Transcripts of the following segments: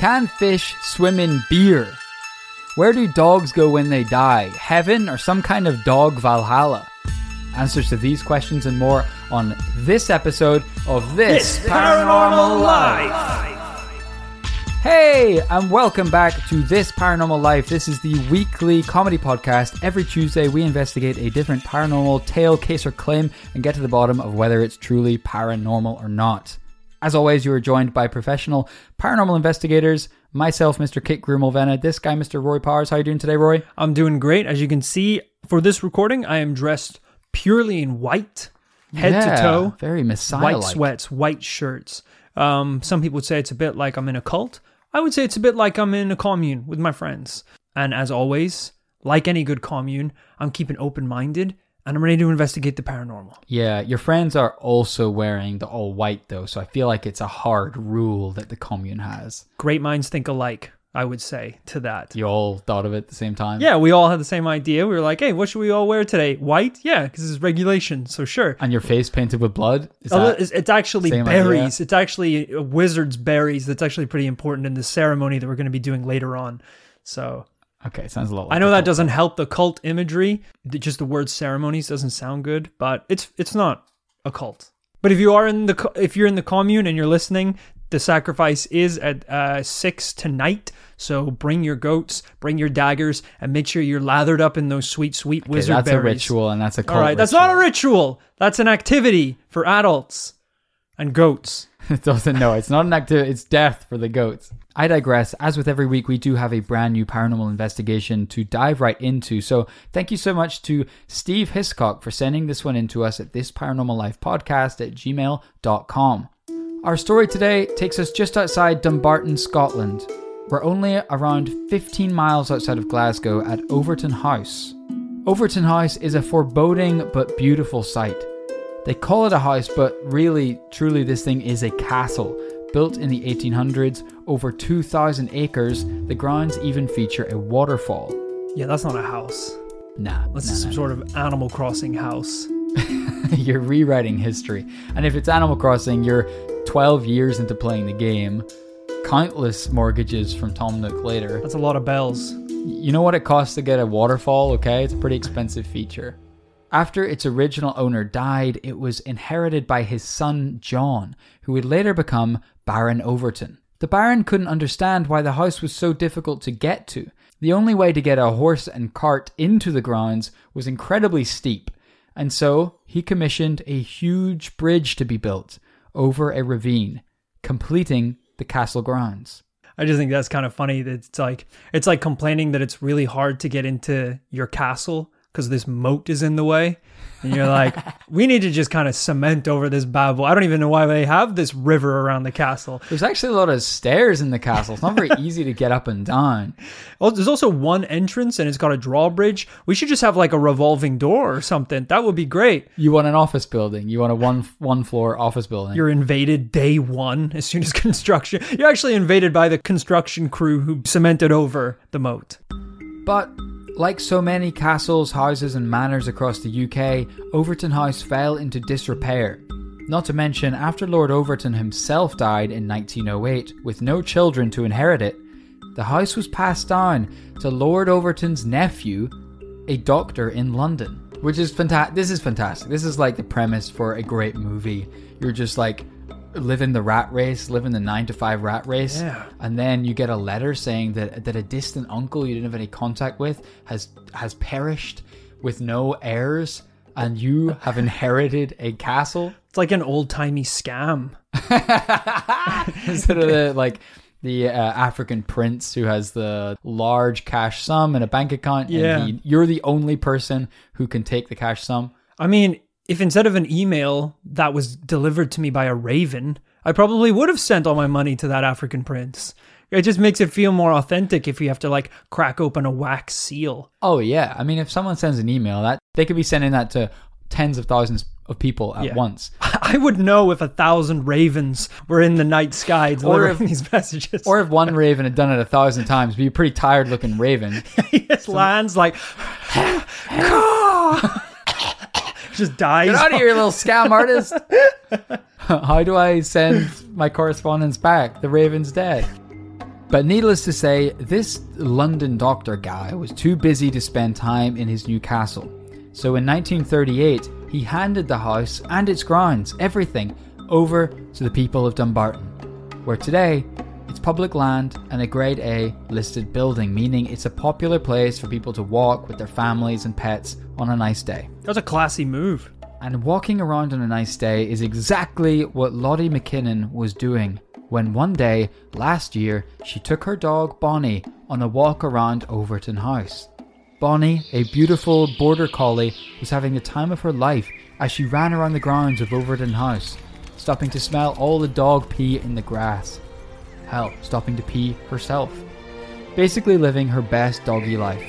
Can fish swim in beer? Where do dogs go when they die? Heaven or some kind of dog Valhalla? Answers to these questions and more on this episode of This, Paranormal Life. Hey, and welcome back to This Paranormal Life. This is the weekly comedy podcast. Every Tuesday, we investigate a different paranormal tale, case, or claim and get to the bottom of whether it's truly paranormal or not. As always, you are joined by professional paranormal investigators, myself, Mr. Kit Grumelvena, this guy, Mr. Rory Powers. How are you doing today, Rory? I'm doing great. As you can see, for this recording, I am dressed purely in white, head Yeah, to toe, Very Messiah white sweats, white shirts. Um, some people would say it's a bit like I'm in a cult. I would say it's a bit like I'm in a commune with my friends. And as always, like any good commune, I'm keeping open minded and I'm ready to investigate the paranormal. Yeah, your friends are also wearing the all white though, so I feel like it's a hard rule that the commune has. Great minds think alike, I would say to that. You all thought of it at the same time? Yeah, we all had the same idea. We were like, hey, what should we all wear today? White? Yeah, because it's regulation, so sure. And your face painted with blood? Is It's, actually berries. It's actually a wizard's berries. That's actually pretty important in the ceremony that we're going to be doing later on. So okay, sounds a lot like I know that doesn't help the cult imagery. Just the word ceremonies doesn't sound good, but it's it's not a cult. But if you are in the if you're in the commune and you're listening, the sacrifice is at uh, six tonight. So bring your goats, bring your daggers, and make sure you're lathered up in those sweet, sweet Okay, wizard that's a ritual and that's a cult All right, that's not a ritual. That's an activity for adults and goats. it doesn't know. It's not an activity. It's death for the goats. I digress. As with every week, we do have a brand new paranormal investigation to dive right into. So thank you so much to Steve Hiscock for sending this one in to us at this paranormal life podcast at gmail.com. Our story today takes us just outside Dumbarton, Scotland. We're only around 15 miles outside of Glasgow at Overton House. Overton House is a foreboding but beautiful sight. They call it a house, but really, truly, this thing is a castle. Built in the 1800s, over 2,000 acres, the grounds even feature a waterfall. Yeah, that's not a house. Nah, That's nah, some nah, sort of Animal Crossing house. you're rewriting history. And if it's Animal Crossing, you're 12 years into playing the game, countless mortgages from Tom Nook later. That's a lot of bells. You know what it costs to get a waterfall, okay? It's a pretty expensive feature. After its original owner died, it was inherited by his son John, who would later become Baron Overton. The Baron couldn't understand why the house was so difficult to get to. The only way to get a horse and cart into the grounds was incredibly steep, and so he commissioned a huge bridge to be built over a ravine, completing the castle grounds. I just think that's kind of funny that it's like it's like complaining that it's really hard to get into your castle because this moat is in the way. And you're like, we need to just kind of cement over this babble. I don't even know why they have this river around the castle. There's actually a lot of stairs in the castle. It's not very easy to get up and down. Oh, there's also one entrance and it's got a drawbridge. We should just have like a revolving door or something. That would be great. You want an office building. You want a one one floor office building. You're invaded day one as soon as construction. You're actually invaded by the construction crew who cemented over the moat. but like so many castles, houses, and manors across the UK, Overton House fell into disrepair. Not to mention, after Lord Overton himself died in 1908 with no children to inherit it, the house was passed down to Lord Overton's nephew, a doctor in London. Which is fantastic. This is fantastic. This is like the premise for a great movie. You're just like living the rat race, living the nine to five rat race, Yeah. and then you get a letter saying that that a distant uncle you didn't have any contact with has has perished with no heirs, and you have inherited a castle It's like an old timey scam. instead of the like the uh, African prince who has the large cash sum in a bank account. Yeah. and he, you're the only person who can take the cash sum. I mean, if instead of an email that was delivered to me by a raven, I probably would have sent all my money to that African prince. It just makes it feel more authentic if you have to like crack open a wax seal. Oh yeah, I mean, if someone sends an email, that they could be sending that to tens of thousands of people at Yeah. once. I would know if a thousand ravens were in the night sky delivering if- these messages. Or if one raven had done it a thousand times, be a pretty tired looking raven. he just lands like just dies. Get out of here, you little scam artist. How do I send my correspondence back? The raven's dead. But needless to say, this London doctor guy was too busy to spend time in his new castle. So in 1938, he handed the house and its grounds, everything, over to the people of Dumbarton, where today it's public land and a Grade A listed building, meaning it's a popular place for people to walk with their families and pets on a nice day. That was a classy move. And walking around on a nice day is exactly what Lottie McKinnon was doing when one day last year she took her dog Bonnie on a walk around Overton House. Bonnie, a beautiful border collie, was having the time of her life as she ran around the grounds of Overton House, stopping to smell all the dog pee in the grass. Hell, stopping to pee herself. Basically living her best doggy life.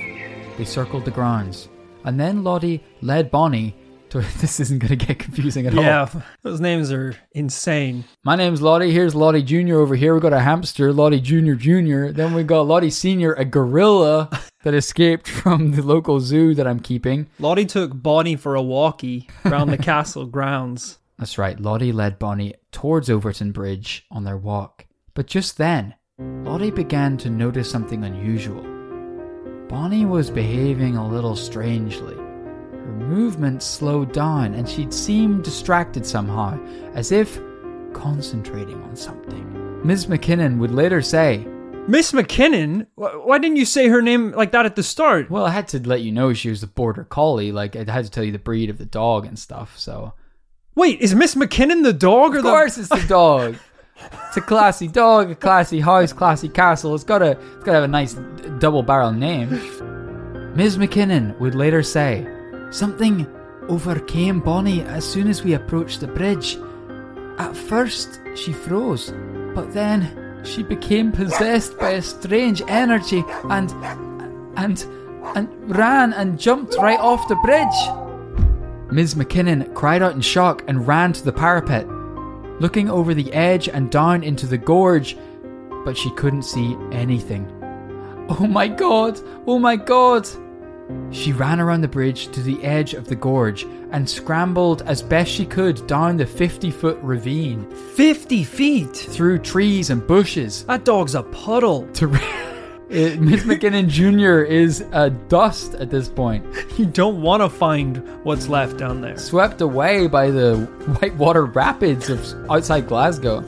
They circled the grounds, and then Lottie led Bonnie to. This isn't going to get confusing at all. Yeah, those names are insane. My name's Lottie. Here's Lottie Jr. over here. We got a hamster, Lottie Jr. Jr. Then we got Lottie Sr., a gorilla that escaped from the local zoo that I'm keeping. Lottie took Bonnie for a walkie around the castle grounds. That's right, Lottie led Bonnie towards Overton Bridge on their walk. But just then, Lottie began to notice something unusual. Bonnie was behaving a little strangely. Her movements slowed down and she'd seem distracted somehow, as if concentrating on something. Ms. McKinnon would later say, Miss McKinnon? Why didn't you say her name like that at the start? Well, I had to let you know she was a border collie. Like, I had to tell you the breed of the dog and stuff, so. Wait, is Miss McKinnon the dog or the. Of the? course, it's the dog. It's a classy dog, a classy house, classy castle. It's got a, it's got to have a nice double barrel name. Ms. McKinnon would later say, Something overcame Bonnie as soon as we approached the bridge. At first, she froze, but then she became possessed by a strange energy and, and, and ran and jumped right off the bridge. Ms. McKinnon cried out in shock and ran to the parapet, looking over the edge and down into the gorge, but she couldn't see anything. Oh my god! Oh my god! She ran around the bridge to the edge of the gorge and scrambled as best she could down the 50 foot ravine, 50 feet. through trees and bushes. That dog's a puddle. To It- Miss McKinnon Jr. is a dust at this point, You don't want to find what's left down there. swept away by the whitewater rapids of outside Glasgow.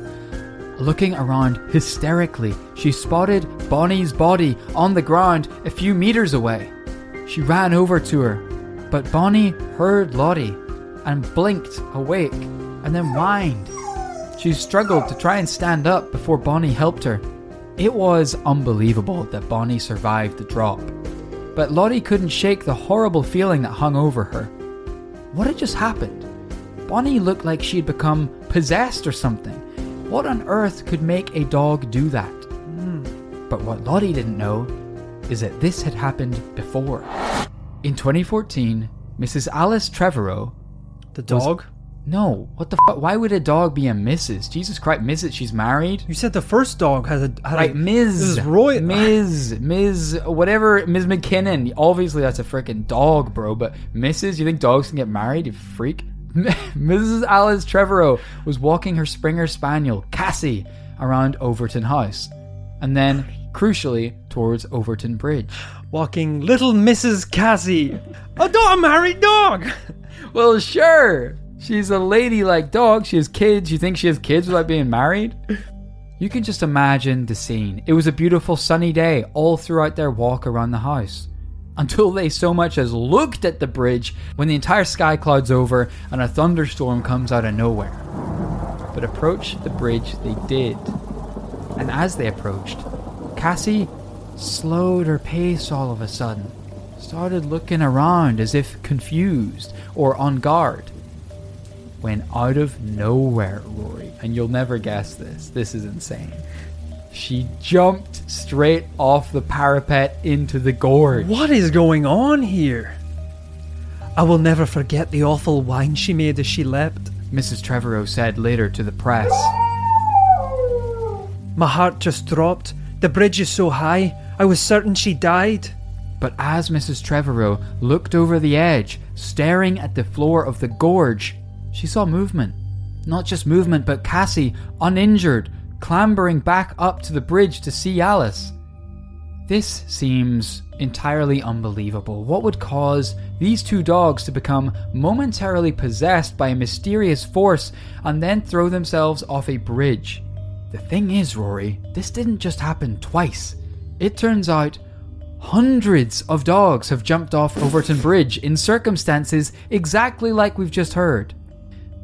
Looking around hysterically, she spotted Bonnie's body on the ground a few meters away. She ran over to her, but Bonnie heard Lottie and blinked awake and then whined. She struggled to try and stand up before Bonnie helped her. It was unbelievable that Bonnie survived the drop, but Lottie couldn't shake the horrible feeling that hung over her. What had just happened? Bonnie looked like she'd become possessed or something. What on earth could make a dog do that? But what Lottie didn't know is that this had happened before. In 2014, Mrs. Alice Trevorrow. The dog? No, what the fuck? Why would a dog be a Mrs.? Jesus Christ, Mrs. She's married? You said the first dog has a. Had Right, a Ms. This is Rory. Ms. Ms. Whatever, Ms. McKinnon. Obviously, that's a freaking dog, bro. But Mrs. You think dogs can get married? You freak. Mrs. Alice Trevorrow was walking her Springer Spaniel, Cassie, around Overton House. And then, crucially, towards Overton Bridge. Walking little Mrs. Cassie. A dog, a married dog. Well, sure. She's a ladylike dog. She has kids. You think she has kids without being married? You can just imagine the scene. It was a beautiful sunny day all throughout their walk around the house. Until they so much as looked at the bridge when the entire sky clouds over and a thunderstorm comes out of nowhere. But approach the bridge they did. And as they approached, Cassie slowed her pace all of a sudden, started looking around as if confused or on guard. When out of nowhere, Rory, and you'll never guess this, this is insane. She jumped straight off the parapet into the gorge. What is going on here? I will never forget the awful whine she made as she leapt. Mrs. Trevorrow said later to the press. My heart just dropped. The bridge is so high, I was certain she died. But as Mrs. Trevorrow looked over the edge, staring at the floor of the gorge, she saw movement. Not just movement, but Cassie, uninjured, clambering back up to the bridge to see Alice. This seems entirely unbelievable. What would cause these two dogs to become momentarily possessed by a mysterious force and then throw themselves off a bridge? The thing is, Rory, this didn't just happen twice. It turns out hundreds of dogs have jumped off Overton Bridge in circumstances exactly like we've just heard.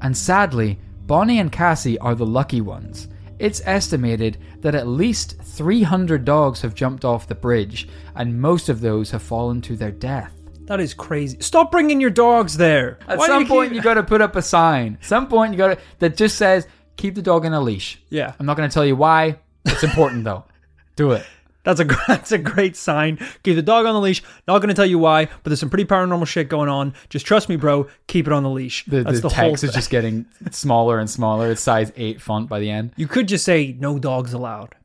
And sadly, Bonnie and Cassie are the lucky ones. It's estimated that at least 300 dogs have jumped off the bridge, and most of those have fallen to their death. That is crazy. Stop bringing your dogs there. At Why some you point, keep- you got to put up a sign. Some point, you got to that just says keep the dog on a leash. Yeah. I'm not going to tell you why. It's important though. Do it. That's a that's a great sign. Keep the dog on the leash. Not going to tell you why, but there's some pretty paranormal shit going on. Just trust me, bro. Keep it on the leash. The, that's the, the, whole. text is just getting smaller and smaller. It's size eight font by the end. You could just say no dogs allowed.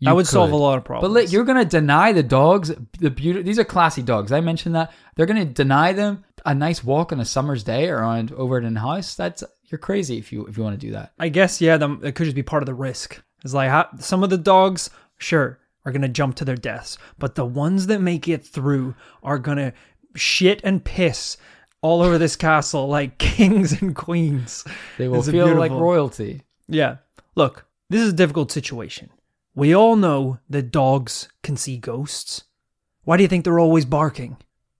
You that would solve a lot of problems. But you're gonna deny the dogs the beauty. These are classy dogs. I mentioned that they're gonna deny them a nice walk on a summer's day around Overton House. That's you're crazy if you if you want to do that. I guess yeah, them it could just be part of the risk. It's like ha- some of the dogs, sure, are gonna jump to their deaths, but the ones that make it through are gonna shit and piss all over this castle like kings and queens. They will feel like royalty. Yeah. Look, this is a difficult situation. We all know that dogs can see ghosts. Why do you think they're always barking?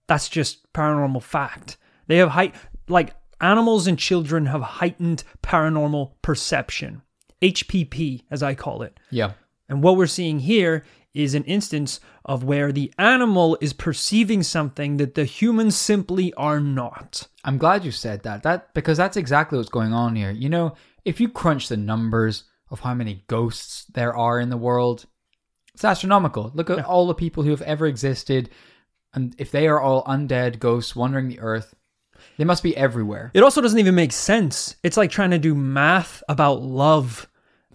That's just paranormal fact. They have height like animals and children have heightened paranormal perception. HPP as I call it. Yeah. And what we're seeing here is an instance of where the animal is perceiving something that the humans simply are not. I'm glad you said that. That because that's exactly what's going on here. You know, if you crunch the numbers of how many ghosts there are in the world, it's astronomical. Look at all the people who have ever existed, and if they are all undead ghosts wandering the earth, they must be everywhere. It also doesn't even make sense. It's like trying to do math about love.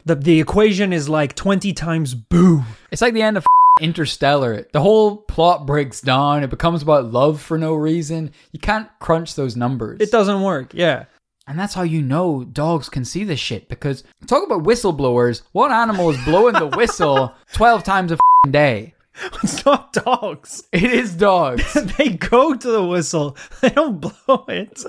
The the equation is like 20 times boo. It's like the end of Interstellar. The whole plot breaks down. It becomes about love for no reason. You can't crunch those numbers. It doesn't work. Yeah. And that's how you know dogs can see this shit. Because talk about whistleblowers. What animal is blowing the whistle 12 times a day. It's not dogs. It is dogs. They go to the whistle. They don't blow it.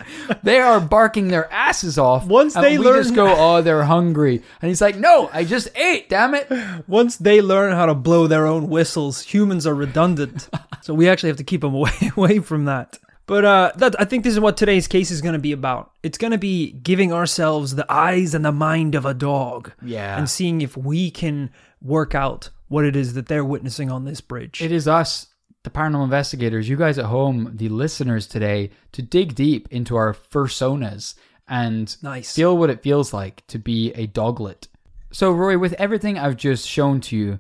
They are barking their asses off. Once they learn- just go, oh, they're hungry. And he's like, no, I just ate, damn it. Once they learn how to blow their own whistles, humans are redundant. so we actually have to keep them away away from that. But uh, that, I think this is what today's case is going to be about. It's going to be giving ourselves the eyes and the mind of a dog. Yeah. And seeing if we can work out what it is that they're witnessing on this bridge. It is us, the paranormal investigators, you guys at home, the listeners today, to dig deep into our fursonas and Nice. feel what it feels like to be a doglet. So, Rory, with everything I've just shown to you,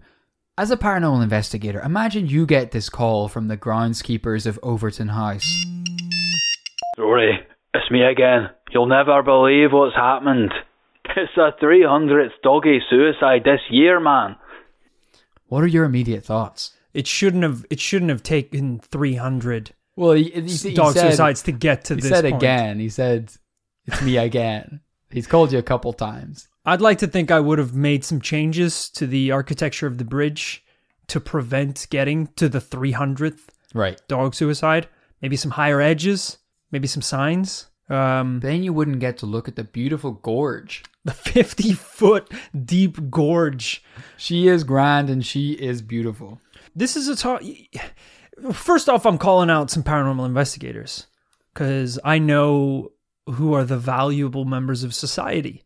as a paranormal investigator, imagine you get this call from the groundskeepers of Overton House. Rory, it's me again. You'll never believe what's happened. It's the 300th doggy suicide this year, man. What are your immediate thoughts? it shouldn't have. It shouldn't have taken three hundred Well, he, he, he dog said, suicides to get to He this He said point. again. He said, "It's me again." He's called you a couple times. I'd like to think I would have made some changes to the architecture of the bridge to prevent getting to the 300th Right. dog suicide. Maybe some higher edges, maybe some signs. Um, Then you wouldn't get to look at the beautiful gorge. the 50 foot deep gorge. She is grand and she is beautiful. This is a talk. First off, I'm calling out some paranormal investigators because I know who are the valuable members of society.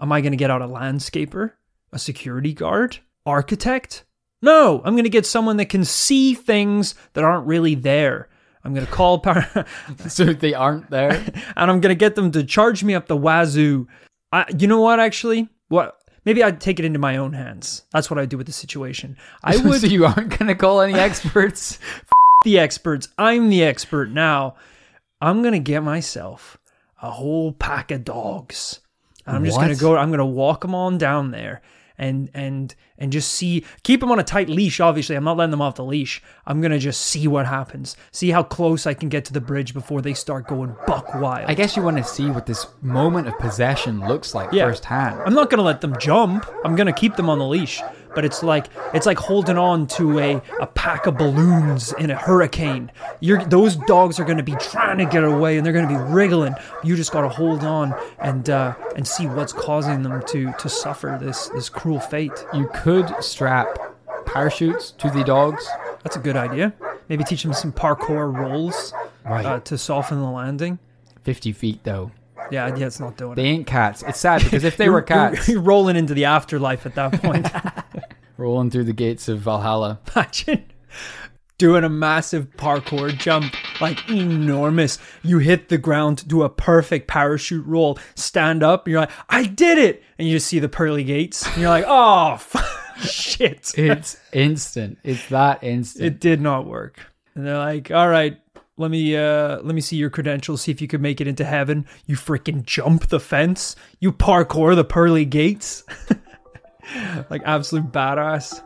Am I going to get out a landscaper, a security guard, architect? No, I'm going to get someone that can see things that aren't really there. I'm going to call par- So they aren't there. and I'm going to get them to charge me up the wazoo. I, you know what? Actually, what? Maybe I'd take it into my own hands. That's what I do with the situation. I would so you aren't going to call any experts. the experts. I'm the expert now. I'm gonna get myself a whole pack of dogs. And I'm just gonna go. I'm gonna walk them on down there, and and and just see keep them on a tight leash obviously. I'm not letting them off the leash. I'm gonna just see what happens. See how close i can get to the bridge before they start going buck wild. I guess you want to see what this moment of possession looks like Yeah. firsthand. i'm not gonna let them jump. I'm gonna keep them on the leash but it's like it's like holding on to a, a pack of balloons in a hurricane you're those dogs are gonna be trying to get away and they're gonna be wriggling you just gotta hold on and uh, and see what's causing them to to suffer this this cruel fate You could strap parachutes to the dogs. That's a good idea. Maybe teach them some parkour rolls Right. uh, to soften the landing. 50 feet, though. Yeah, yeah, it's not doing They it. ain't cats. It's sad because if they were cats, you're, you're rolling into the afterlife at that point. rolling through the gates of Valhalla. Imagine doing a massive parkour jump, like enormous. You hit the ground, do a perfect parachute roll, stand up, and you're like, I did it! And you just see the pearly gates, and you're like, oh, shit. It's instant. It's that instant. it did not work. And they're like, all right, let me uh let me see your credentials, see if you could make it into heaven. You freaking jump the fence. You parkour the pearly gates. like absolute badass.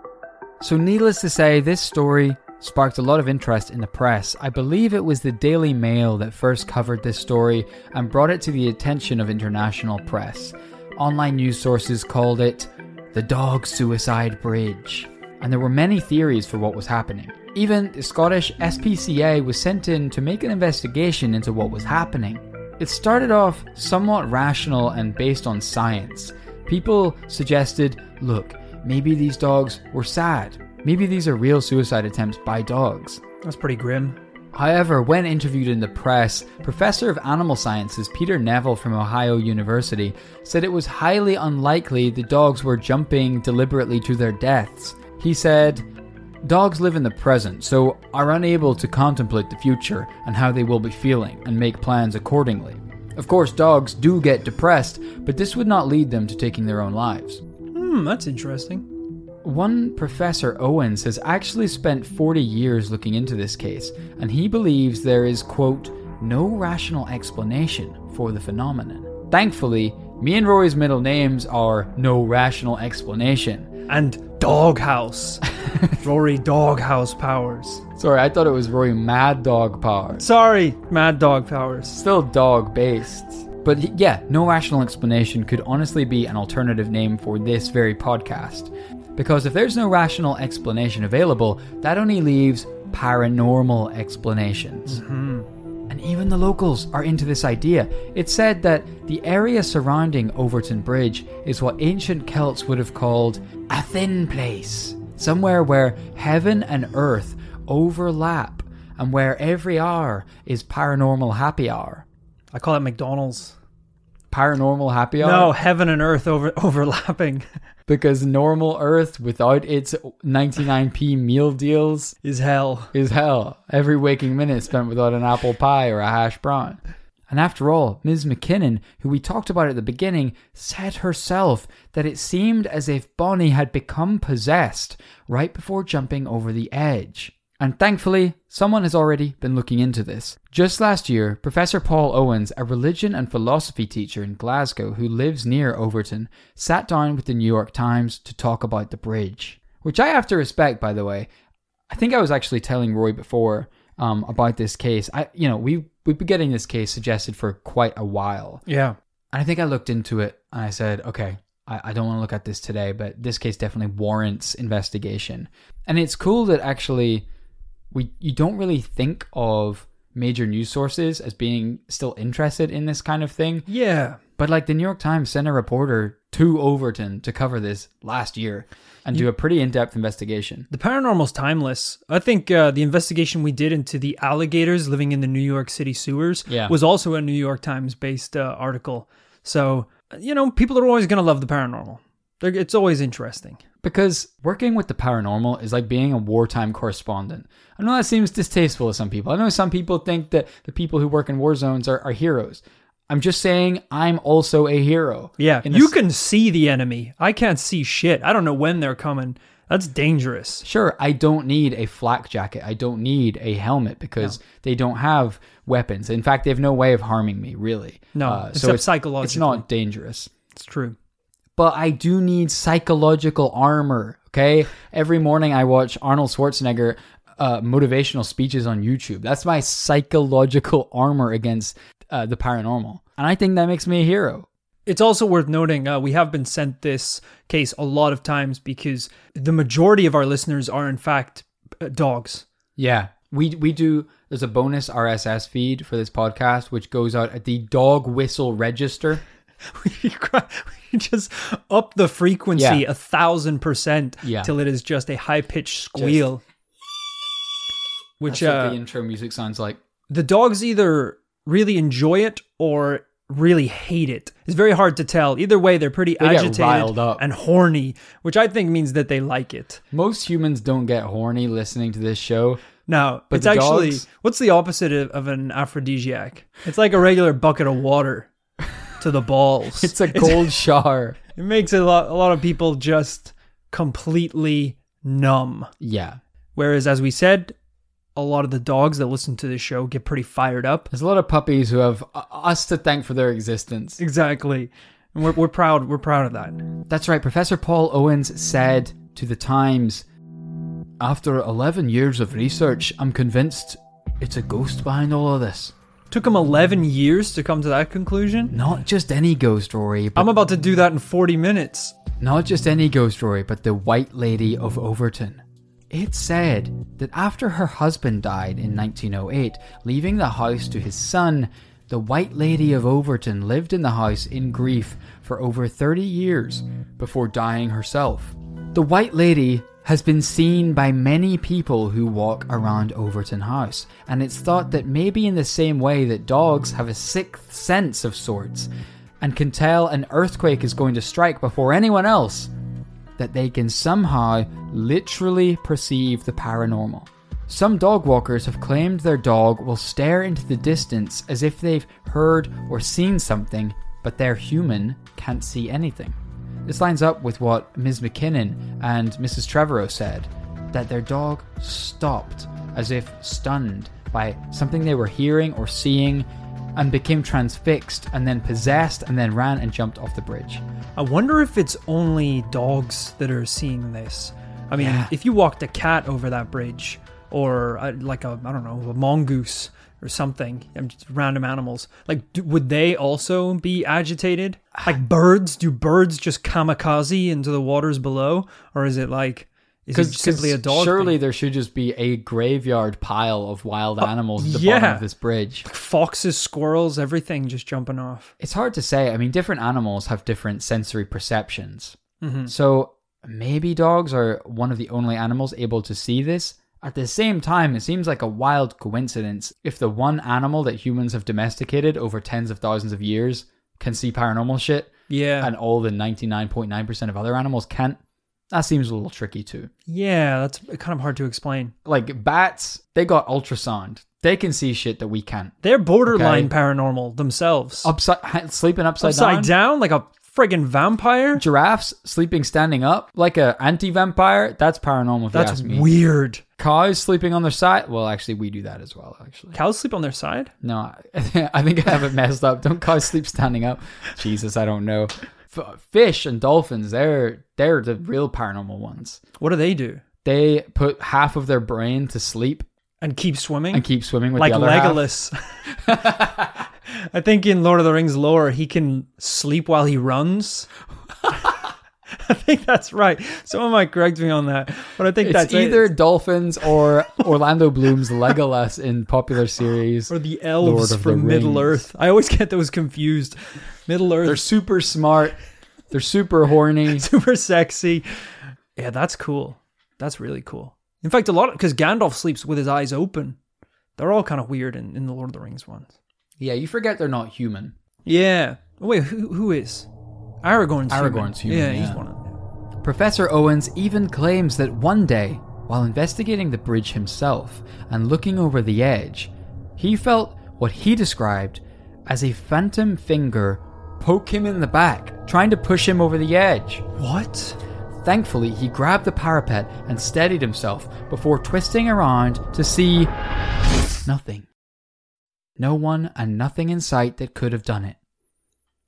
So, needless to say, this story sparked a lot of interest in the press. I believe it was the Daily Mail that first covered this story and brought it to the attention of international press. Online news sources called it the Dog Suicide Bridge, and there were many theories for what was happening. Even the Scottish SPCA was sent in to make an investigation into what was happening. It started off somewhat rational and based on science. People suggested look, maybe these dogs were sad. Maybe these are real suicide attempts by dogs. That's pretty grim. However, when interviewed in the press, Professor of Animal Sciences Peter Neville from Ohio University said it was highly unlikely the dogs were jumping deliberately to their deaths. He said, Dogs live in the present, so are unable to contemplate the future and how they will be feeling and make plans accordingly. Of course, dogs do get depressed, but this would not lead them to taking their own lives. Hmm, that's interesting. One Professor Owens has actually spent 40 years looking into this case, and he believes there is, quote, no rational explanation for the phenomenon. Thankfully, me and Rory's middle names are No Rational Explanation. And Doghouse. Rory Doghouse Powers. Sorry, I thought it was Rory Mad Dog Powers. Sorry, Mad Dog Powers. Still dog based. But yeah, no rational explanation could honestly be an alternative name for this very podcast. Because if there's no rational explanation available, that only leaves paranormal explanations. Mm-hmm. And even the locals are into this idea. It's said that the area surrounding Overton Bridge is what ancient Celts would have called a thin place. Somewhere where heaven and earth overlap and where every hour is paranormal happy hour. I call it McDonald's. Paranormal happy hour? No, heaven and earth over overlapping Because normal earth without its 99p meal deals is hell. is hell. Every waking minute spent without an apple pie or a hash brown. And after all, Ms. McKinnon, who we talked about at the beginning, said herself that it seemed as if Bonnie had become possessed right before jumping over the edge. And thankfully, someone has already been looking into this. Just last year, Professor Paul Owens, a religion and philosophy teacher in Glasgow who lives near Overton, sat down with the New York Times to talk about the bridge. Which I have to respect, by the way. I think I was actually telling Rory before um, about this case. I, you know, we we've been getting this case suggested for quite a while, Yeah. and I think I looked into it and I said, okay, I, I don't want to look at this today, but this case definitely warrants investigation. And it's cool that actually we you don't really think of major news sources as being still interested in this kind of thing. Yeah. But like the New York Times sent a reporter to Overton to cover this last year and do a pretty in-depth investigation. The paranormal's timeless. I think uh, the investigation we did into the alligators living in the New York City sewers Yeah. was also a New York Times based uh, article. So, you know, people are always going to love the paranormal. It's always interesting. Because working with the paranormal is like being a wartime correspondent. I know that seems distasteful to some people. I know some people think that the people who work in war zones are, are heroes. I'm just saying I'm also a hero. Yeah, you s- can see the enemy. I can't see shit. I don't know when they're coming. That's dangerous. Sure, I don't need a flak jacket. I don't need a helmet because they don't have weapons. In fact, they have no way of harming me, really. Uh, No, except it's, psychologically. It's not dangerous. It's true. But I do need psychological armor. Okay. Every morning I watch Arnold Schwarzenegger uh, motivational speeches on YouTube. That's my psychological armor against uh, the paranormal. And I think that makes me a hero. It's also worth noting uh, we have been sent this case a lot of times because the majority of our listeners are, in fact, uh, dogs. Yeah. We, we do, there's a bonus RSS feed for this podcast, which goes out at the dog whistle register. we just up the frequency Yeah. a thousand percent Yeah. till it is just a high pitched squeal. Which That's what uh, the intro music sounds like. the dogs either really enjoy it or really hate it. It's very hard to tell. Either way, they're pretty They agitated and horny, which I think means that they like it. Most humans don't get horny listening to this show. Now, But it's actually dogs- what's the opposite of, of an aphrodisiac? It's like a regular bucket of water to the balls. It's a cold shower. It makes a lot a lot of people just completely numb. Yeah. Whereas, as we said, a lot of the dogs that listen to this show get pretty fired up. There's a lot of puppies who have us to thank for their existence. Exactly, and we're we're proud we're proud of that. That's right. Professor Paul Owens said to the Times After 11 years of research, I'm convinced it's a ghost behind all of this. Took him eleven years to come to that conclusion. Not just any ghost story, but I'm about to do that in forty minutes. Not just any ghost story, but the White Lady of Overton. It's said that after her husband died in 1908, leaving the house to his son, the White Lady of Overton lived in the house in grief for over 30 years before dying herself. The White Lady has been seen by many people who walk around Overton House, and it's thought that maybe in the same way that dogs have a sixth sense of sorts and can tell an earthquake is going to strike before anyone else, that they can somehow literally perceive the paranormal. Some dog walkers have claimed their dog will stare into the distance as if they've heard or seen something, but their human can't see anything. This lines up with what Ms. McKinnon and Mrs. Trevorrow said that their dog stopped as if stunned by something they were hearing or seeing and became transfixed and then possessed and then ran and jumped off the bridge. I wonder if it's only dogs that are seeing this. I mean, Yeah. if you walked a cat over that bridge, or uh, like a I don't know a mongoose or something, um, just random animals, like do, would they also be agitated? Like birds, do birds just kamikaze into the waters below, or is it like is it simply a dog? Surely thing? there should just be a graveyard pile of wild animals at the yeah. bottom of this bridge. foxes, squirrels, everything just jumping off. It's hard to say. I mean, different animals have different sensory perceptions. Mm-hmm. So maybe dogs are one of the only animals able to see this. At the same time, it seems like a wild coincidence if the one animal that humans have domesticated over tens of thousands of years can see paranormal shit Yeah, and all the 99.9% of other animals can't. That seems a little tricky too. yeah, that's kind of hard to explain. Like bats, they got ultrasound. They can see shit that we can't. They're borderline Okay. paranormal themselves. Upside sleeping upside, Upside down, like a friggin' vampire. Giraffes sleeping standing up like a anti-vampire. That's paranormal. That's weird. Cows sleeping on their side. Well, actually, we do that as well. Actually, Cows sleep on their side. no, I, I think I have it messed up. Don't cows sleep standing up? Jesus, I don't know. F- fish and dolphins, they're they're the real paranormal ones. What do they do? They put half of their brain to sleep And keep swimming and keep swimming with like the other half. Legolas. I think in Lord of the Rings lore, he can sleep while he runs. I think that's right. Someone might correct me on that, but I think It's that's either it. dolphins or Orlando Bloom's Legolas in popular series. or the elves of the from Middle Earth. I always get those confused. Middle Earth. They're super smart. They're super horny. super sexy. Yeah, that's cool. That's really cool. In fact, a lot because Gandalf sleeps with his eyes open. They're all kind of weird in, in the Lord of the Rings ones. Yeah, you forget they're not human. Yeah. Wait, who, who is? Aragorn's human. Aragorn's human, Yeah, yeah. he's one of them. Professor Owens even claims that one day, while investigating the bridge himself and looking over the edge, he felt what he described as a phantom finger poke him in the back, trying to push him over the edge. What? Thankfully, he grabbed the parapet and steadied himself before twisting around to see nothing. No one and nothing in sight that could have done it.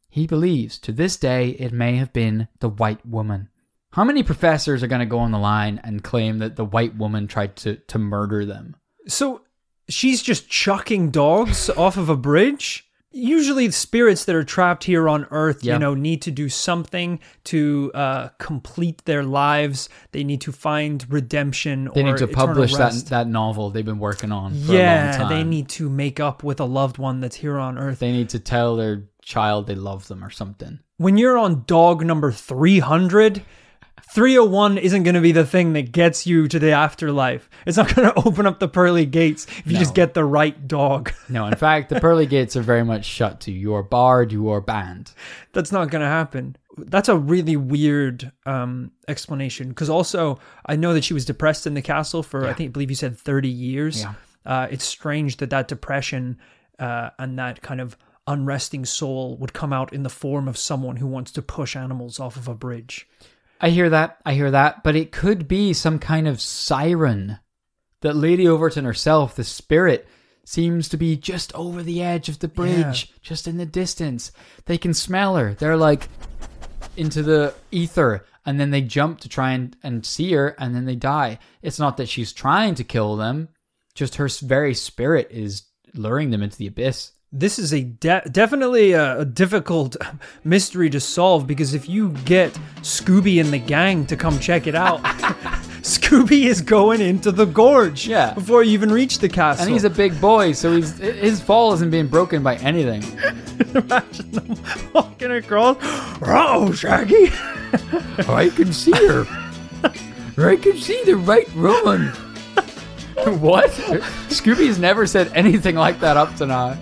He believes to this day it may have been the white woman. How many professors are going to go on the line and claim that the white woman tried to, to murder them? So she's just chucking dogs off of a bridge? Usually, the spirits that are trapped here on Earth, Yeah. you know, need to do something to uh, complete their lives. They need to find redemption. They or need to publish that, rest. that novel they've been working on for a long yeah, they need to make up with a loved one that's here on Earth. they need to tell their child they love them or something. when you're on dog number 300 301 isn't going to be the thing that gets you to the afterlife. It's not going to open up the pearly gates if you just get the right dog. No, in fact, the pearly gates are very much shut to you. Are barred, you are banned. that's not going to happen. That's a really weird um, explanation because also i know that she was depressed in the castle for i think i believe you said 30 years. Yeah. uh, it's strange that that depression uh, and that kind of unresting soul would come out in the form of someone who wants to push animals off of a bridge I hear that, I hear that, but it could be some kind of siren that Lady Overton herself, the spirit, seems to be just over the edge of the bridge, just in the distance. They can smell her. They're like into the ether, and then they jump to try and, and see her, and then they die. It's not that she's trying to kill them, just her very spirit is luring them into the abyss. This is a de- definitely a, a difficult mystery to solve because if you get Scooby and the gang to come check it out, Scooby is going into the gorge Yeah. before you even reach the castle. And he's a big boy, so he's his fall isn't being broken by anything. imagine them walking across. Oh, Shaggy! I can see her. I can see the right woman. what? Scooby's never said anything like that up to now.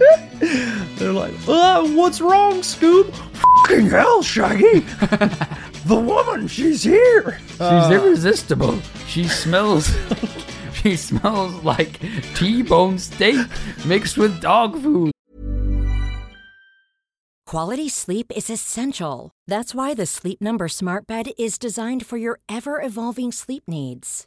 They're like, uh, what's wrong, Scoob? Fucking hell, Shaggy! the woman, she's here. She's irresistible. She smells. she smells like T-bone steak mixed with dog food. Quality sleep is essential. That's why the Sleep Number Smart Bed is designed for your ever evolving sleep needs.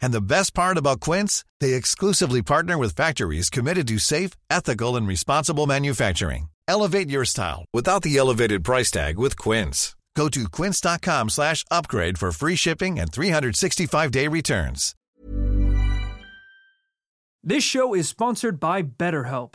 And the best part about Quince, they exclusively partner with factories committed to safe, ethical, and responsible manufacturing. Elevate your style without the elevated price tag with Quince. Go to quince.com slash upgrade for free shipping and 365-day returns. This show is sponsored by BetterHelp.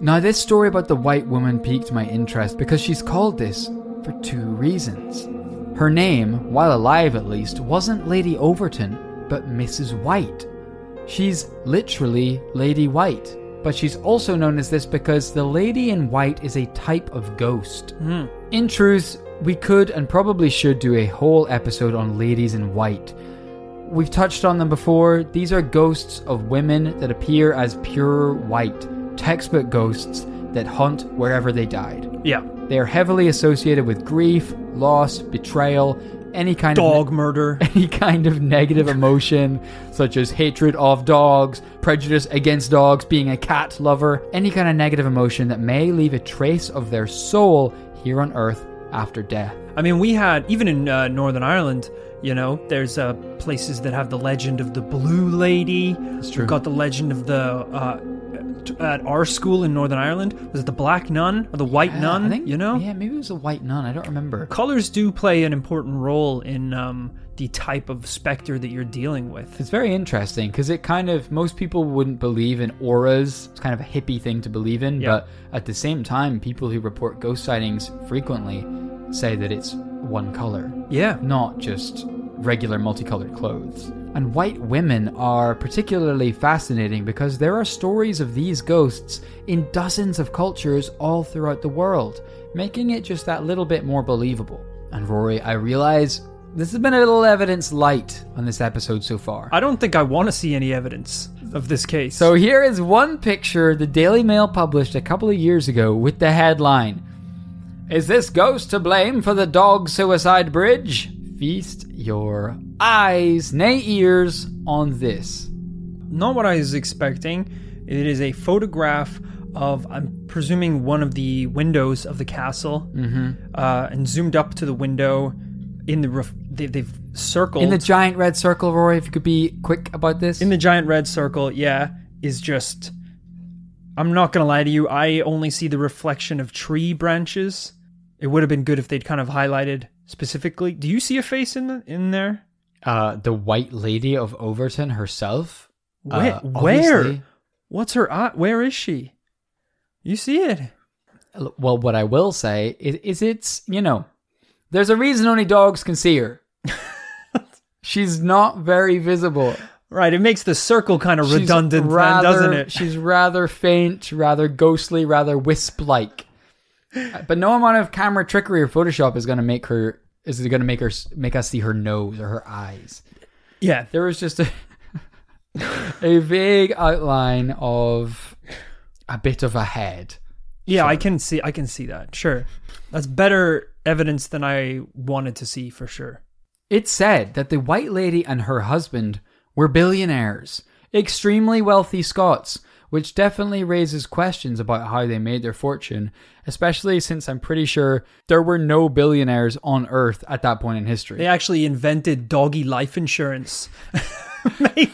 Now, this story about the white woman piqued my interest because she's called this for two reasons. Her name, while alive at least, wasn't Lady Overton, but Mrs. White. She's literally Lady White, but she's also known as this because the Lady in White is a type of ghost. Hmm. In truth, we could and probably should do a whole episode on ladies in white. We've touched on them before. These are ghosts of women that appear as pure white, textbook ghosts that hunt wherever they died. Yeah. They are heavily associated with grief, loss, betrayal, any kind of Dog murder. any kind of negative emotion, such as hatred of dogs, prejudice against dogs, being a cat lover, any kind of negative emotion that may leave a trace of their soul here on Earth after death. I mean, we had even in uh, Northern Ireland. You know, there's uh, places that have the legend of the Blue Lady. That's true. We've got the legend of the uh, at our school in Northern Ireland. Was it the Black Nun or the White Nun? I think, you know, Yeah, maybe it was a white nun. I don't remember. colors do play an important role in um, the type of specter that you're dealing with. It's very interesting because it kind of most people wouldn't believe in auras. It's kind of a hippie thing to believe in, Yeah. but at the same time, people who report ghost sightings frequently say that it's one color, Yeah, not just regular multicolored clothes. And white women are particularly fascinating because there are stories of these ghosts in dozens of cultures all throughout the world, making it just that little bit more believable. And Rory, I realize this has been a little evidence light on this episode so far. I don't think I want to see any evidence of this case. So here is one picture the Daily Mail published a couple of years ago with the headline Is this ghost to blame for the dog suicide bridge? Feast your eyes, nay ears, on this. not what I was expecting. It is a photograph of, I'm presuming, one of the windows of the castle, mm-hmm. uh, and zoomed up to the window. In the ref- they, they've circled In the giant red circle, Rory, if you could be quick about this. in the giant red circle. Yeah, is just. I'm not gonna lie to you. I only see the reflection of tree branches. It would have been good if they'd kind of highlighted specifically. Do you see a face in the, in there? uh, the White Lady of Overtoun herself. Where? Uh, where? What's her eye? Where is she? You see it? Well, what I will say is, is it's, you know, there's a reason only dogs can see her. She's not very visible. Right, it makes the circle kind of She's redundant, then, doesn't it? She's rather faint, rather ghostly, rather wisp-like. But no amount of camera trickery or Photoshop is going to make her is going to make her make us see her nose or her eyes. yeah, There was just a a vague outline of a bit of a head. yeah, I can see, I can see that. Sure, that's better evidence than I wanted to see for sure. It said that the White Lady and her husband were billionaires, extremely wealthy Scots, which definitely raises questions about how they made their fortune, especially since I'm pretty sure there were no billionaires on Earth at that point in history. They actually invented doggy life insurance. made,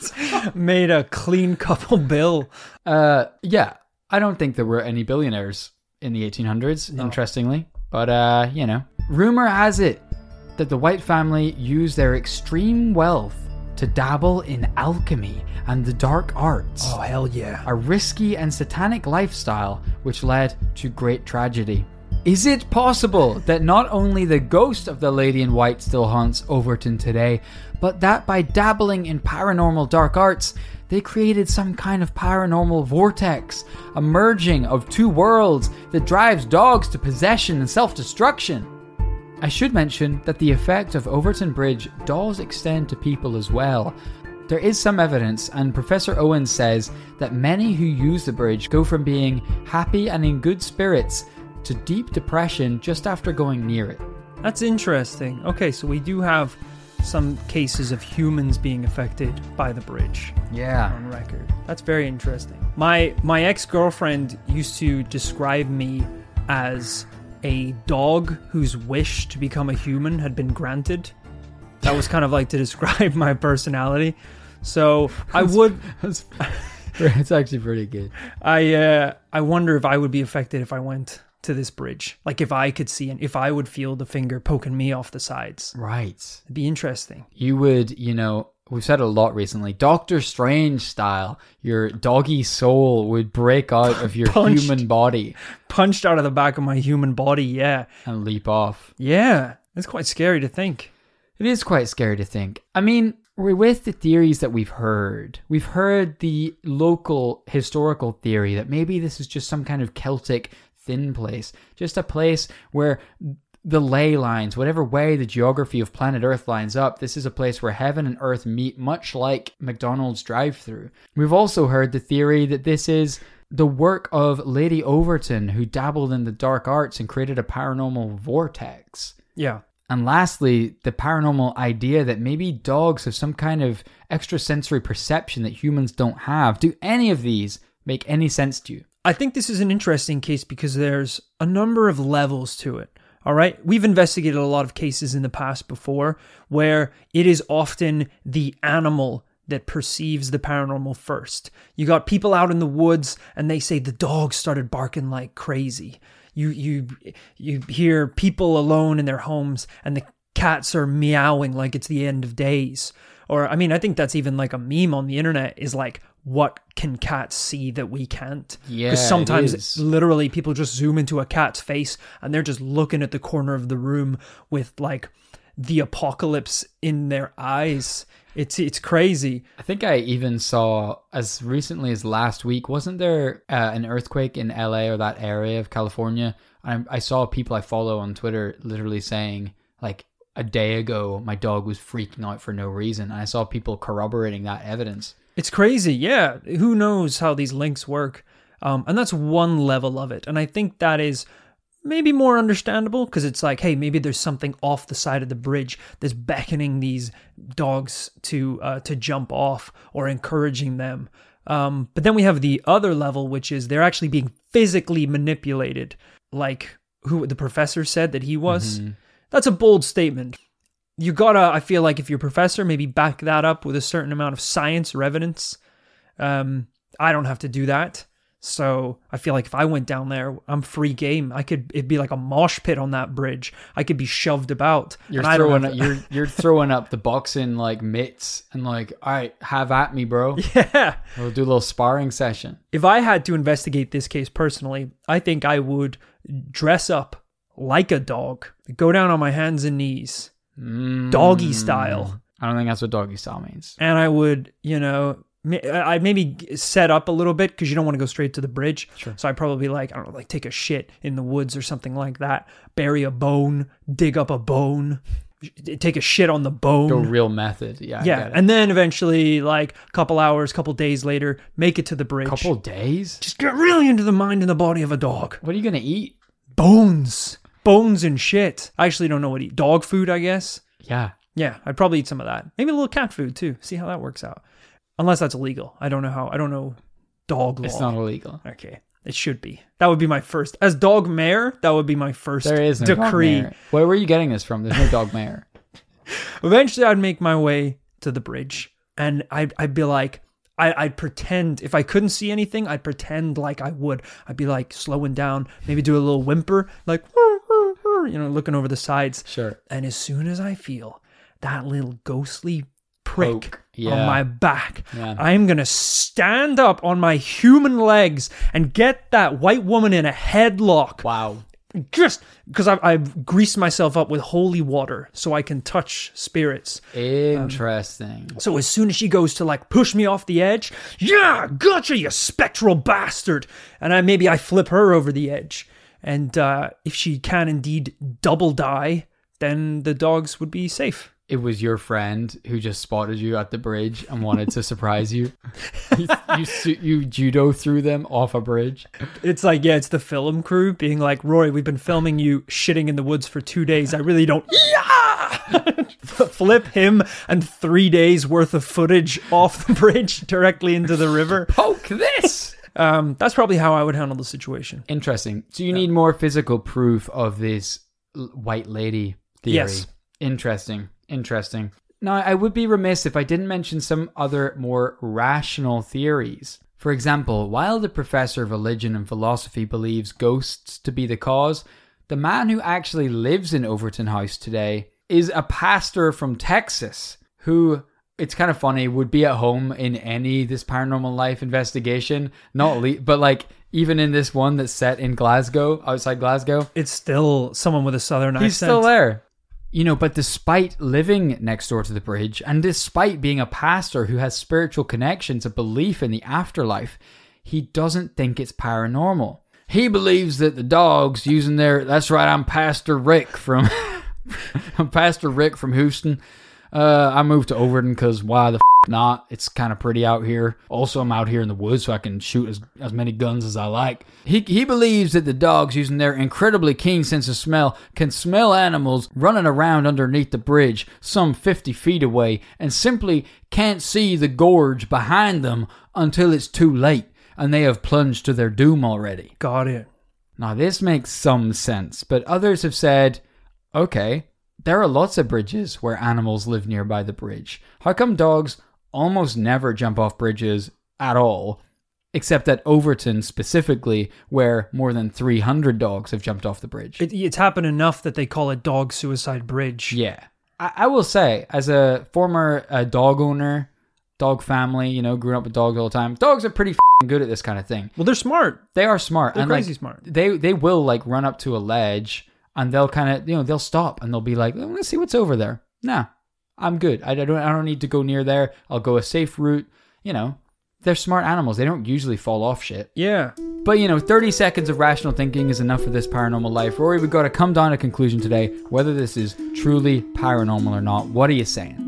made a clean couple bill. Uh, yeah, I don't think there were any billionaires in the 1800s, interestingly. But, uh, you know, rumor has it that the White family used their extreme wealth to dabble in alchemy and the dark arts. Oh hell yeah! a risky and satanic lifestyle which led to great tragedy. Is it possible that not only the ghost of the Lady in White still haunts Overtoun today, but that by dabbling in paranormal dark arts, they created some kind of paranormal vortex, a merging of two worlds that drives dogs to possession and self destruction? I should mention that the effect of Overtoun Bridge does extend to people as well. There is some evidence, and Professor Owen says that many who use the bridge go from being happy and in good spirits to deep depression just after going near it. That's interesting. Okay, so we do have some cases of humans being affected by the bridge. Yeah. on record. That's very interesting. My my ex-girlfriend used to describe me as a dog whose wish to become a human had been granted. That was kind of like to describe my personality. So I would it's actually pretty good. I uh I wonder if I would be affected if I went to this bridge. Like if I could see and if I would feel the finger poking me off the sides. Right. It'd be interesting. You would, you know, we've said a lot recently, Doctor Strange style, your doggy soul would break out of your Punched. human body Punched out of the back of my human body, yeah. and leap off. Yeah. It's quite scary to think. It is quite scary to think. I mean, we're with the theories that we've heard. We've heard the local historical theory that maybe this is just some kind of Celtic thin place, just a place where the ley lines, whatever way the geography of planet Earth lines up, this is a place where heaven and earth meet, much like McDonald's drive through. We've also heard the theory that this is the work of Lady Overtoun, who dabbled in the dark arts and created a paranormal vortex. Yeah. And lastly, the paranormal idea that maybe dogs have some kind of extrasensory perception that humans don't have. Do any of these make any sense to you? I think this is an interesting case because there's a number of levels to it. All right. We've investigated a lot of cases in the past before where it is often the animal that perceives the paranormal first. You got people out in the woods and they say the dog started barking like crazy. You you you hear people alone in their homes and the cats are meowing like it's the end of days. Or I mean, I think that's even like a meme on the internet is like what can cats see that we can't? Yeah, it sometimes literally people just zoom into a cat's face and they're just looking at the corner of the room with like the apocalypse in their eyes. It's it's crazy. I think I even saw as recently as last week. Wasn't there uh, an earthquake in LA or that area of California? I, I saw people I follow on Twitter literally saying like a day ago my dog was freaking out for no reason. And I saw people corroborating that evidence. It's crazy, yeah. Who knows how these links work? Um, and that's one level of it. And I think that is maybe more understandable because it's like, hey, maybe there's something off the side of the bridge that's beckoning these dogs to uh, to jump off or encouraging them. Um, but then we have the other level, which is they're actually being physically manipulated, like who the professor said that he was. That's a bold statement. You gotta, I feel like, if you're a professor, maybe back that up with a certain amount of science or evidence. Um, I don't have to do that. So I feel like if I went down there, I'm free game. I could it'd be like a mosh pit on that bridge. I could be shoved about. You're and I don't throwing up, you're you're throwing up the boxing like mitts and like, all right, have at me, bro. yeah. We'll do a little sparring session. If I had to investigate this case personally, I think I would dress up like a dog, go down on my hands and knees, doggy style, mm. I don't think that's what doggy style means. and I would, you know, I maybe set up a little bit because you don't want to go straight to the bridge. Sure. So I probably like I don't know, like take a shit in the woods or something like that. Bury a bone, dig up a bone, take a shit on the bone. Go real method. Yeah. Yeah, and then eventually, like a couple hours, couple days later, make it to the bridge. couple days. Just get really into the mind and the body of a dog. What are you gonna eat? Bones, bones and shit. I actually don't know what to eat. Dog food, I guess. Yeah. Yeah, I'd probably eat some of that. Maybe a little cat food too. See how that works out. Unless that's illegal. I don't know how. I don't know dog law. It's not illegal. Okay, it should be. That would be my first. As dog mayor, that would be my first There is no dog decree. mayor. Where were you getting this from? There's no dog mayor. Eventually, I'd make my way to the bridge, and I'd, I'd be like, I, I'd pretend if I couldn't see anything, I'd pretend like I would. I'd be like slowing down, maybe do a little whimper, like you know, looking over the sides. Sure. And as soon as I feel that little ghostly prick yeah. on my back, Yeah. I'm gonna stand up on my human legs and get that white woman in a headlock Wow. just because I've, I've greased myself up with holy water so I can touch spirits. Um, Interesting. So as soon as she goes to like push me off the edge, yeah, gotcha, you spectral bastard, and I maybe I flip her over the edge, and uh, if she can indeed double die, then the dogs would be safe. it was your friend who just spotted you at the bridge and wanted to surprise you. you, you, you judo through them off a bridge. It's like yeah, it's the film crew being like, Roy, we've been filming you shitting in the woods for two days. I really don't. Yeah, flip him and three days worth of footage off the bridge directly into the river. Poke this. Um, that's probably how I would handle the situation. Interesting. So you need more physical proof of this white lady theory. Yes. Interesting. Interesting. Now, I would be remiss if I didn't mention some other more rational theories. For example, while the professor of religion and philosophy believes ghosts to be the cause, the man who actually lives in Overtoun House today is a pastor from Texas who it's kind of funny would be at home in any this paranormal life investigation not le- but like even in this one that's set in Glasgow outside Glasgow It's still someone with a southern accent. He's still there. You know, but despite living next door to the bridge and despite being a pastor who has spiritual connections, a belief in the afterlife, he doesn't think it's paranormal. He believes that the dogs using their that's right, I'm Pastor Rick from I'm Pastor Rick from Houston. Uh, I moved to Overtoun because why the f- not. It's kind of pretty out here. Also, I'm out here in the woods, so I can shoot as, as many guns as I like. He, he believes that the dogs, using their incredibly keen sense of smell, can smell animals running around underneath the bridge some 50 feet away and simply can't see the gorge behind them until it's too late and they have plunged to their doom already. Got it. Now, this makes some sense, but others have said, okay, there are lots of bridges where animals live nearby the bridge. How come dogs almost never jump off bridges at all? Except at Overtoun specifically, where more than 300 dogs have jumped off the bridge. It, it's happened enough that they call it dog suicide bridge. yeah. I, I will say, as a former uh, dog owner, dog family, you know, growing up with dogs all the time, dogs are pretty fing good at this kind of thing. Well, they're smart. They are smart. They're and crazy like, smart. They they will like run up to a ledge and they'll kind of you know they'll stop and they'll be like, let's see what's over there. Nah, I'm good. I don't I don't need to go near there. I'll go a safe route. You know, they're smart animals. They don't usually fall off shit. Yeah. But you know, 30 seconds of rational thinking is enough for this paranormal life. Rory, we've got to come down to a conclusion today whether this is truly paranormal or not. What are you saying?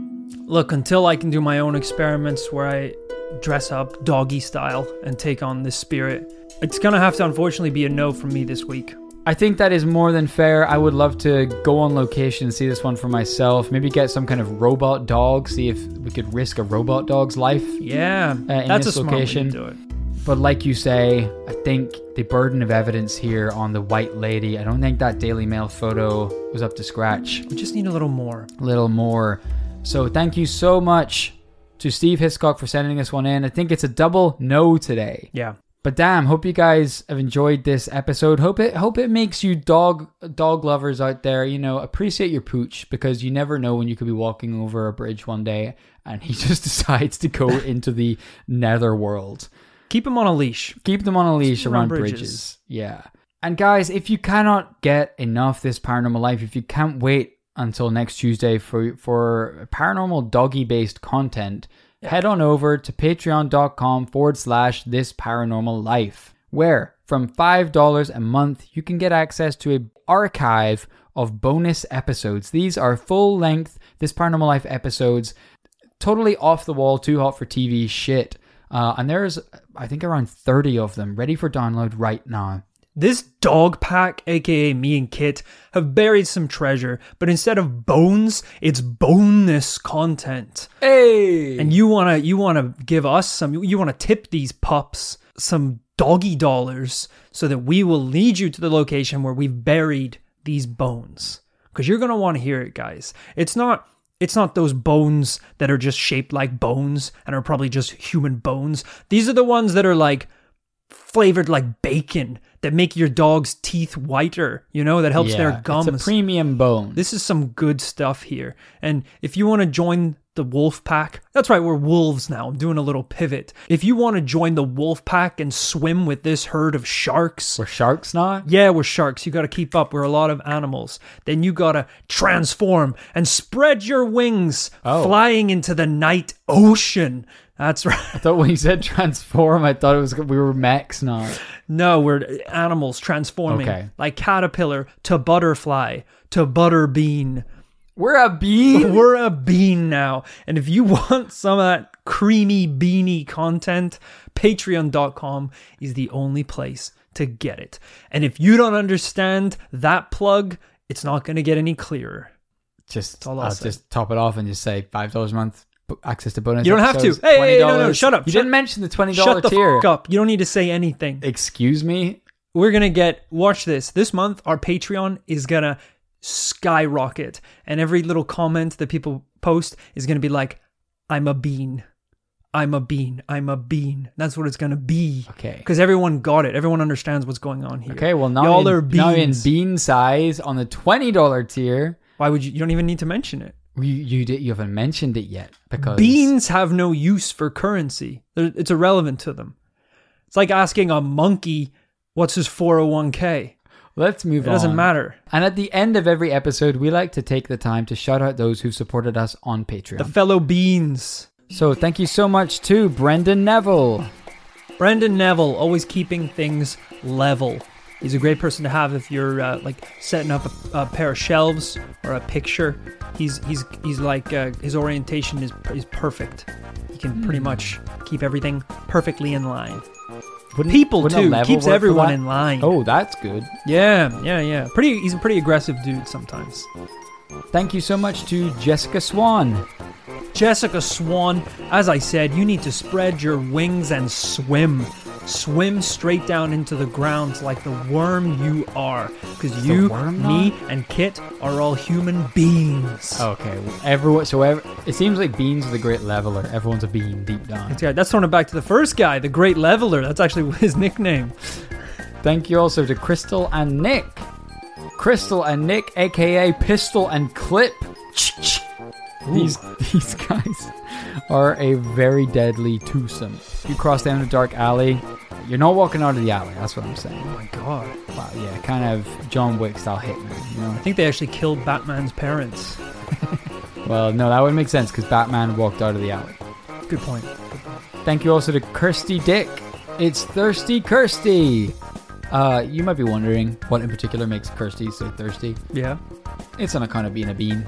Look, until I can do my own experiments where I dress up doggy style and take on this spirit, it's gonna have to unfortunately be a no from me this week. I think that is more than fair. I would love to go on location and see this one for myself. Maybe get some kind of robot dog. See if we could risk a robot dog's life. Uh, yeah, in that's this a smart location. way to do it. But like you say, I think the burden of evidence here on the white lady. I don't think that Daily Mail photo was up to scratch. We just need a little more. A little more. So thank you so much to Steve Hiscock for sending this one in. I think it's a double no today. Yeah. But damn, hope you guys have enjoyed this episode. Hope it hope it makes you dog dog lovers out there, you know, appreciate your pooch because you never know when you could be walking over a bridge one day and he just decides to go into the nether world. Keep him on a leash. Keep them on a leash around around bridges. bridges. Yeah. And guys, if you cannot get enough this paranormal life, if you can't wait until next Tuesday for for paranormal doggy based content, head on over to patreon.com forward slash this paranormal life, where from $5 a month you can get access to a archive of bonus episodes. These are full length this paranormal life episodes totally off the wall, too hot for TV shit. Uh, and there's, I think, around 30 of them ready for download right now. This dog pack, aka me and Kit, have buried some treasure, but instead of bones, it's boneless content. Hey! And you wanna you wanna give us some you wanna tip these pups some doggy dollars so that we will lead you to the location where we've buried these bones. Because you're gonna want to hear it, guys. It's not it's not those bones that are just shaped like bones and are probably just human bones. These are the ones that are like flavored like bacon that make your dog's teeth whiter, you know, that helps their gums. It's a premium bone. This is some good stuff here. And if you want to join the wolf pack, that's right, we're wolves now. I'm doing a little pivot. If you want to join the wolf pack and swim with this herd of sharks, We're sharks now? yeah, we're sharks. You got to keep up. We're a lot of animals. Then you got to transform and spread your wings, Oh. flying into the night ocean. That's right. I thought when you said transform, I thought it was we were mechs now. No, we're animals transforming Okay. like caterpillar to butterfly to butterbean. We're a bean? We're a bean now. And if you want some of that creamy beanie content, patreon.com is the only place to get it. And if you don't understand that plug, it's not going to get any clearer. Just, all I'll I'll say. just top it off and just say $5 a month, access to bonus You don't have to. Hey, hey, no, no, shut up. You Shut- didn't mention the $20 Shut the tier. fuck up. You don't need to say anything. Excuse me? We're to get, watch this. This month, our Patreon is to skyrocket. And every little comment that people post is to be like, I'm a bean. I'm a bean. I'm a bean. That's what it's to be. Okay. Because everyone got it. Everyone understands what's going on here. Okay, well now, Y'all in, are now in bean size on the $20 tier, Why would you? You don't even need to mention it. You, you, you haven't mentioned it yet because Beans have no use for currency. It's irrelevant to them. It's like asking a monkey what's his 401k. Let's move It on. doesn't matter. And at the end of every episode, we like to take the time to shout out those who've supported us on Patreon. The fellow beans. so thank you so much to Brendan Neville. Brendan Neville, always keeping things level. He's a great person to have if you're uh, like setting up a, a pair of shelves or a picture. He's he's he's like uh, his orientation is is perfect. You can pretty much keep everything perfectly in line. Wouldn't- People wouldn't too keeps everyone in line. Oh, that's good. yeah, yeah, yeah. Pretty. He's a pretty aggressive dude sometimes. Thank you so much to Jessica Swan. Jessica Swan, as I said, you need to spread your wings and swim. Swim straight down into the ground like the worm you are. Because you, me, and Kit are all human beings. Okay, well, everyone. So ev- it seems like Beans is the great leveler. Everyone's a bean deep down. Yeah, that's throwing it back to the first guy, the Great Leveler. That's actually his nickname. Thank you also to Crystal and Nick. Crystal and Nick, aka Pistol and Clip. These these guys are a very deadly twosome. You cross down a dark alley. You're not walking out of the alley. That's what I'm saying. Oh my god. Wow, yeah, kind of John Wick style hitman. You know. I think they actually killed Batman's parents. Well, no, that would make sense because Batman walked out of the alley. Good point. Thank you also to Kirsty Dick. It's Thirsty Kirsty. Uh, you might be wondering what in particular makes Kirsty so thirsty. Yeah. It's on account of being a bean.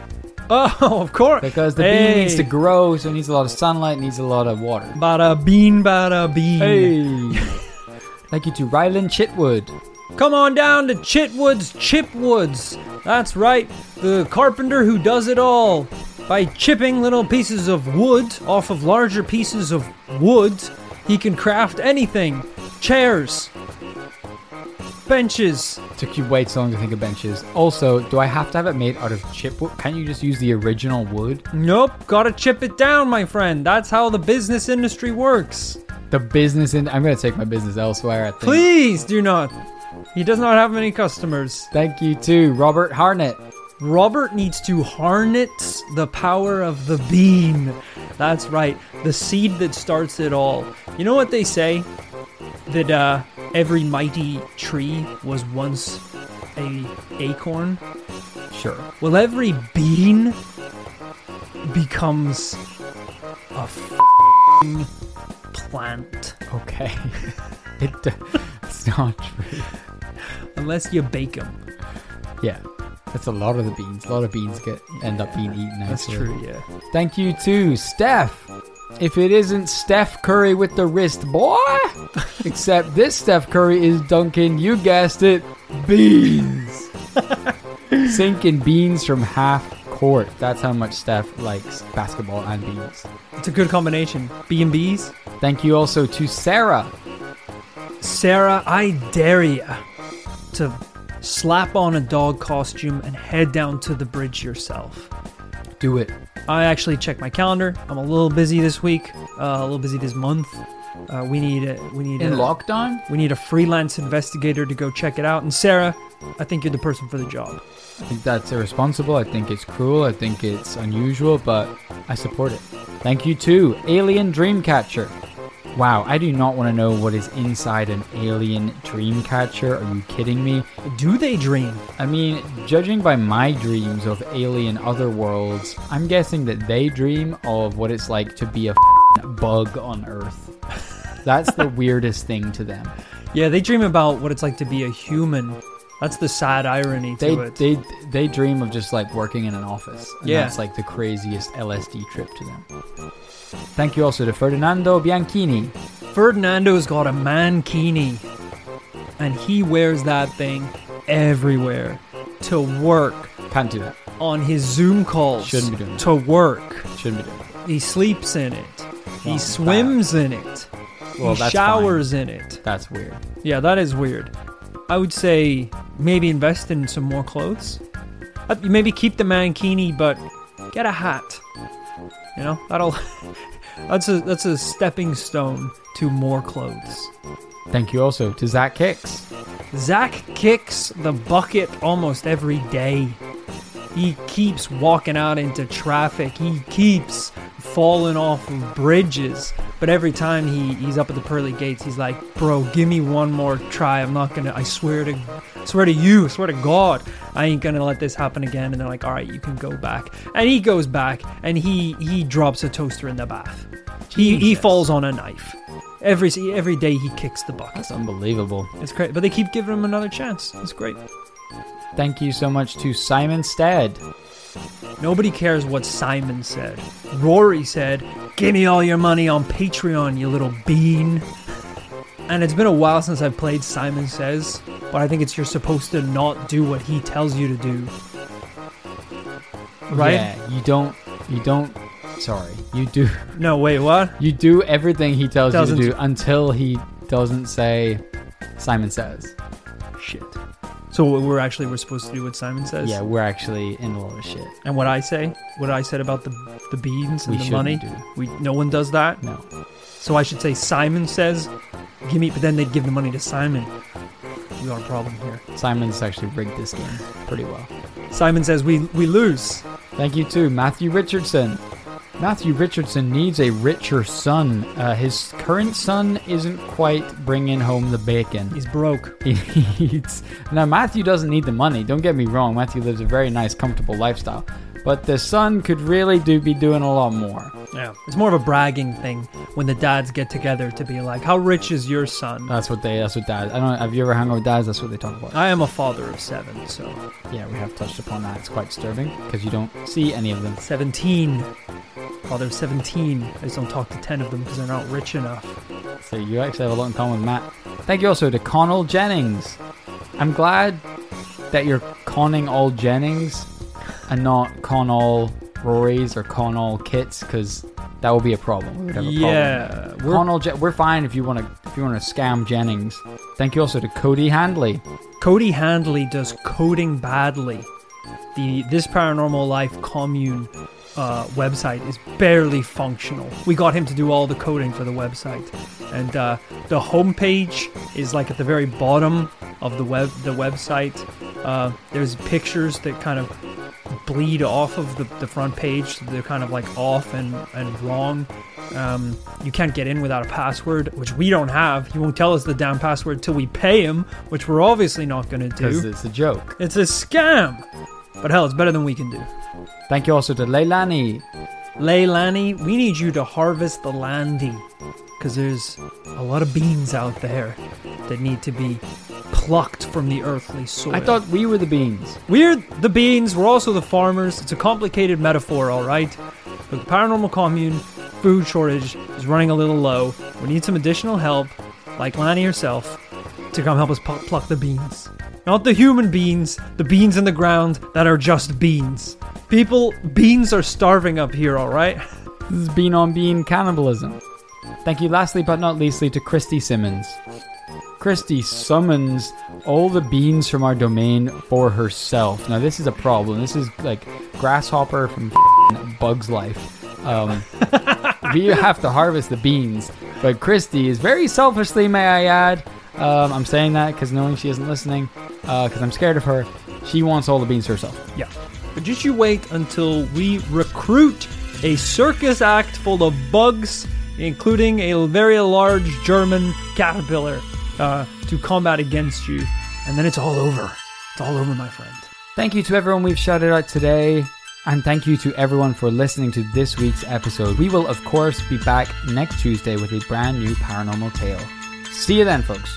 Oh, of course. Because the Hey. bean needs to grow, so it needs a lot of sunlight, needs a lot of water. Bada bean, bada bean. Hey! Thank you to Ryland Chitwood. Come on down to Chitwood's Chipwoods. That's right, the carpenter who does it all. By chipping little pieces of wood off of larger pieces of wood, he can craft anything chairs, benches. Took you way too long to think of benches. Also, do I have to have it made out of chipwood? Can't you just use the original wood? Nope, gotta chip it down, my friend. That's how the business industry works. The business in I'm gonna take my business elsewhere. I think. Please do not. He does not have many customers. Thank you to Robert Harnett. Robert needs to harness the power of the bean. That's right, the seed that starts it all. You know what they say? That uh, every mighty tree was once a acorn. Sure. Well, every bean becomes a plant Okay. it, it's not true. unless you bake them. Yeah. That's a lot of the beans. A lot of beans get end up being eaten. That's actually. true, yeah. Thank you to Steph. If it isn't Steph Curry with the wrist, boy. Except this Steph Curry is dunking, you guessed it, beans. Sinking beans from half court. That's how much Steph likes basketball and beans. It's a good combination. B and B's. Thank you also to Sarah. Sarah, I dare you to slap on a dog costume and head down to the bridge yourself. Do it. I actually checked my calendar. I'm a little busy this week. Uh, a little busy this month. Uh, we need a, we need In a, lockdown? we need a freelance investigator to go check it out. And Sarah, I think you're the person for the job. I think that's irresponsible. I think it's cruel. I think it's unusual, but I support it. Thank you to Alien Dreamcatcher. Wow, I do not want to know what is inside an alien dreamcatcher. Are you kidding me? Do they dream? I mean, judging by my dreams of alien otherworlds, I'm guessing that they dream of what it's like to be a bug on Earth. That's the weirdest thing to them. Yeah, they dream about what it's like to be a human. That's the sad irony to They it. they they dream of just like working in an office. And Yeah. that's like the craziest LSD trip to them. Thank you also to Ferdinando Bianchini. Ferdinando's got a mankini, and he wears that thing everywhere to work, Can't do that. on his Zoom calls, Shouldn't be doing that. to work. Shouldn't be doing that. He sleeps in it. He Well, swims in it. Well, he that's showers in it. That's weird. Yeah, that is weird. I would say maybe invest in some more clothes. Uh, Maybe keep the mankini, but get a hat. You know, that'll that's a that's a stepping stone to more clothes. Thank you also to Zach Kicks. Zach kicks the bucket almost every day. He keeps walking out into traffic. He keeps falling off of bridges. But every time he, he's up at the pearly gates, he's like, "Bro, give me one more try. I'm not gonna. I swear to, swear to you, swear to God, I ain't gonna let this happen again." And they're like, "All right, you can go back." And he goes back, and he he drops a toaster in the bath. He he falls on a knife. Every every day he kicks the bucket. That's unbelievable. It's great, but they keep giving him another chance. It's great. Thank you so much to Simon Stead. Nobody cares what Simon said. Rory said, Give me all your money on Patreon, you little bean. And it's been a while since I've played Simon Says, but I think it's you're supposed to not do what he tells you to do. Right? Yeah, you don't. You don't. Sorry, you do. No, wait, what? You do everything he tells Doesn't- you to do until he doesn't say. Simon says. Shit. So what we're actually we're supposed to do what Simon says? Yeah, we're actually in a lot of shit. And what I say, what I said about the the beans and We the money, do. we no one does that. No. So I should say Simon says, "Give me," but then they'd give the money to Simon. We got a problem here. Simon's actually rigged this game pretty well. Simon says we we lose. Thank you too, Matthew Richardson. Matthew Richardson needs a richer son. Uh, his current son isn't quite bringing home the bacon. He's broke. He needs. Now, Matthew doesn't need the money. Don't get me wrong. Matthew lives a very nice, comfortable lifestyle. But the son could really do be doing a lot more. Yeah, it's more of a bragging thing when the dads get together to be like, "How rich is your son?" That's what they. That's what dads. I don't. Have you ever hung out with dads? That's what they talk about. I am a father of seven, so Yeah, we have touched upon that. It's quite disturbing because you don't see any of them. seventeen. Father of seventeen. I just don't talk to ten of them because they're not rich enough. So you actually have a lot in common with Matt. Thank you also to Connell Jennings. I'm glad that you're conning all Jennings and not con all Rorys or con all Kits because that would be a problem. We would have a Yeah, problem. we're- Con all Je- we're fine if you want to if you want to scam Jennings. Thank you also to Cody Handley. Cody Handley does coding badly. The This Paranormal Life commune uh, website is barely functional. We got him to do all the coding for the website, and uh, the homepage is like at the very bottom of the web the website. Uh, there's pictures that kind of bleed off of the, the front page. So they're kind of like off and, and wrong. Um, you can't get in without a password, which we don't have. He won't tell us the damn password till we pay him, which we're obviously not going to do. Because do. it's a joke. It's a scam. But hell, it's better than we can do. Thank you also to Leilani. Leilani, we need you to harvest the landy. Because there's a lot of beans out there that need to be plucked from the earthly soil. I thought we were the beans. We're the beans, we're also the farmers. It's a complicated metaphor, alright? But the paranormal commune food shortage is running a little low. We need some additional help, like Lani herself, to come help us pluck the beans. Not the human beans, the beans in the ground that are just beans. People, beans are starving up here, alright? This is bean on bean cannibalism. Thank you, lastly but not leastly, to Christy Simmons. Christy summons all the beans from our domain for herself. Now, this is a problem. This is like Grasshopper from Bug's Life. Um, we have to harvest the beans, but Christy is very selfishly, may I add. Um, I'm saying that because knowing she isn't listening, because I'm scared of her. She wants all the beans herself. Yeah. But just you wait until we recruit a circus act full of bugs, including a very large German caterpillar, uh, to combat against you. And then it's all over. It's all over, my friend. Thank you to everyone we've shouted out today. And thank you to everyone for listening to this week's episode. We will, of course, be back next Tuesday with a brand new paranormal tale. See you then, folks.